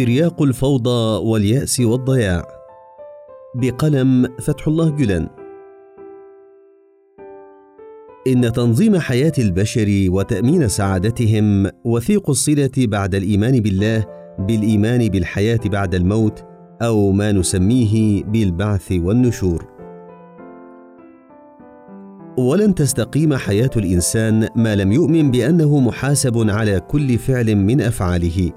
ترياق الفوضى واليأس والضياع. بقلم فتح الله جلان. إن تنظيم حياة البشر وتأمين سعادتهم وثيق الصلة بعد الإيمان بالله بالإيمان بالحياة بعد الموت أو ما نسميه بالبعث والنشور. ولن تستقيم حياة الإنسان ما لم يؤمن بأنه محاسب على كل فعل من أفعاله.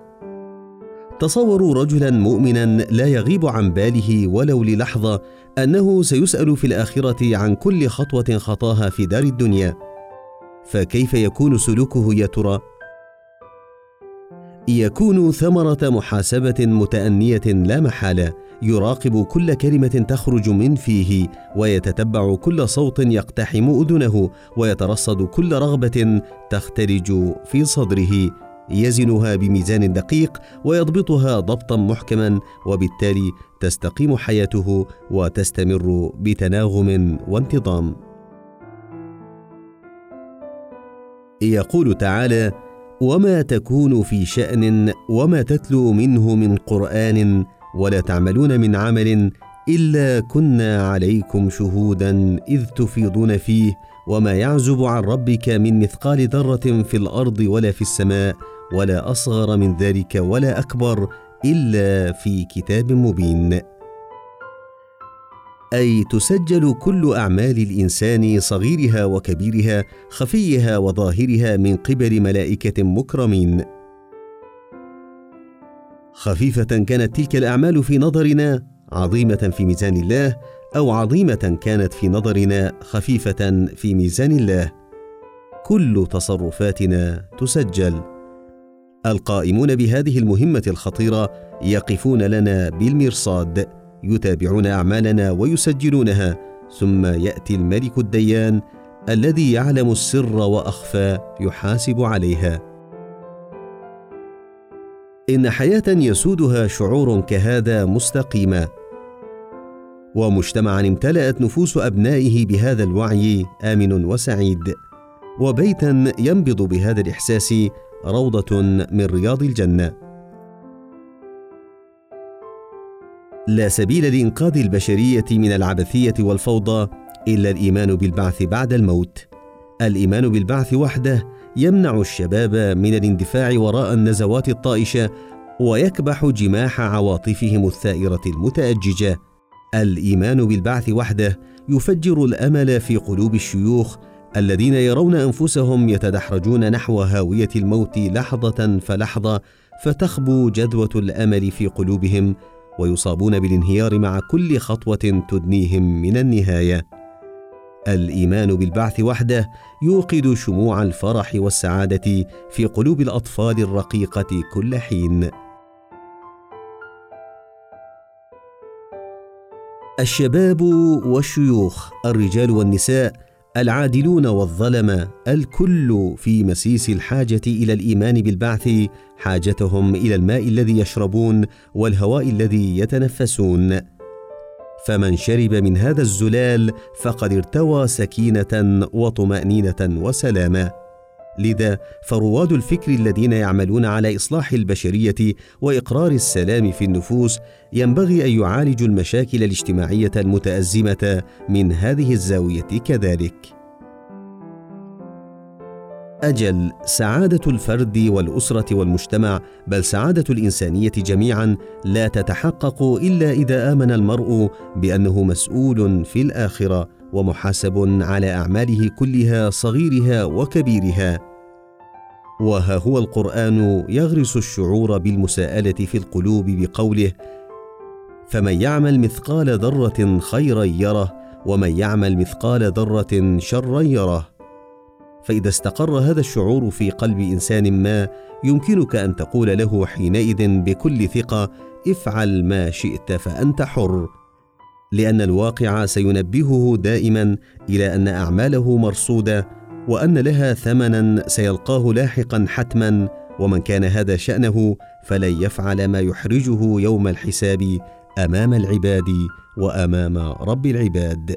تصوروا رجلا مؤمنا لا يغيب عن باله ولو للحظة أنه سيسأل في الآخرة عن كل خطوة خطاها في دار الدنيا. فكيف يكون سلوكه يا ترى؟ يكون ثمرة محاسبة متأنية لا محالة يراقب كل كلمة تخرج من فيه ويتتبع كل صوت يقتحم أذنه ويترصد كل رغبة تختلج في صدره. يزنها بميزان دقيق ويضبطها ضبطا محكما وبالتالي تستقيم حياته وتستمر بتناغم وانتظام. يقول تعالى وما تكون في شأن وما تتلو منه من قرآن ولا تعملون من عمل إلا كنا عليكم شهودا إذ تفيضون فيه وما يعزب عن ربك من مثقال ذرة في الأرض ولا في السماء ولا أصغر من ذلك ولا أكبر إلا في كتاب مبين. أي تسجل كل أعمال الإنسان صغيرها وكبيرها خفيها وظاهرها من قبل ملائكة مكرمين. خفيفة كانت تلك الأعمال في نظرنا عظيمة في ميزان الله أو عظيمة كانت في نظرنا خفيفة في ميزان الله. كل تصرفاتنا تسجل. القائمون بهذه المهمة الخطيرة يقفون لنا بالمرصاد يتابعون أعمالنا ويسجلونها ثم يأتي الملك الديان الذي يعلم السر وأخفى يحاسب عليها. إن حياة يسودها شعور كهذا مستقيمة. ومجتمعا امتلأت نفوس أبنائه بهذا الوعي آمن وسعيد. وبيتا ينبض بهذا الإحساس روضة من رياض الجنة. لا سبيل لإنقاذ البشرية من العبثية والفوضى إلا الإيمان بالبعث بعد الموت. الإيمان بالبعث وحده يمنع الشباب من الاندفاع وراء النزوات الطائشة ويكبح جماح عواطفهم الثائرة المتأججة. الإيمان بالبعث وحده يفجر الأمل في قلوب الشيوخ الذين يرون أنفسهم يتدحرجون نحو هاوية الموت لحظة فلحظة فتخبو جدوه الأمل في قلوبهم ويصابون بالانهيار مع كل خطوة تدنيهم من النهاية. الإيمان بالبعث وحده يوقد شموع الفرح والسعادة في قلوب الأطفال الرقيقة كل حين. الشباب والشيوخ الرجال والنساء العادلون والظلمه الكل في مسيس الحاجة إلى الإيمان بالبعث حاجتهم إلى الماء الذي يشربون والهواء الذي يتنفسون. فمن شرب من هذا الزلال فقد ارتوى سكينة وطمأنينة وسلاما لذا فرواد الفكر الذين يعملون على إصلاح البشرية وإقرار السلام في النفوس ينبغي أن يعالجوا المشاكل الاجتماعية المتأزمة من هذه الزاوية كذلك. أجل سعادة الفرد والأسرة والمجتمع بل سعادة الإنسانية جميعا لا تتحقق إلا إذا آمن المرء بأنه مسؤول في الآخرة ومحاسب على أعماله كلها صغيرها وكبيرها. وها هو القرآن يغرس الشعور بالمساءلة في القلوب بقوله فمن يعمل مثقال ذرة خيرا يره ومن يعمل مثقال ذرة شرا يره. فإذا استقر هذا الشعور في قلب إنسان ما يمكنك أن تقول له حينئذ بكل ثقة افعل ما شئت فأنت حر. لأن الواقع سينبهه دائما إلى أن أعماله مرصودة وأن لها ثمنا سيلقاه لاحقا حتما ومن كان هذا شأنه فلن يفعل ما يحرجه يوم الحساب أمام العباد وأمام رب العباد.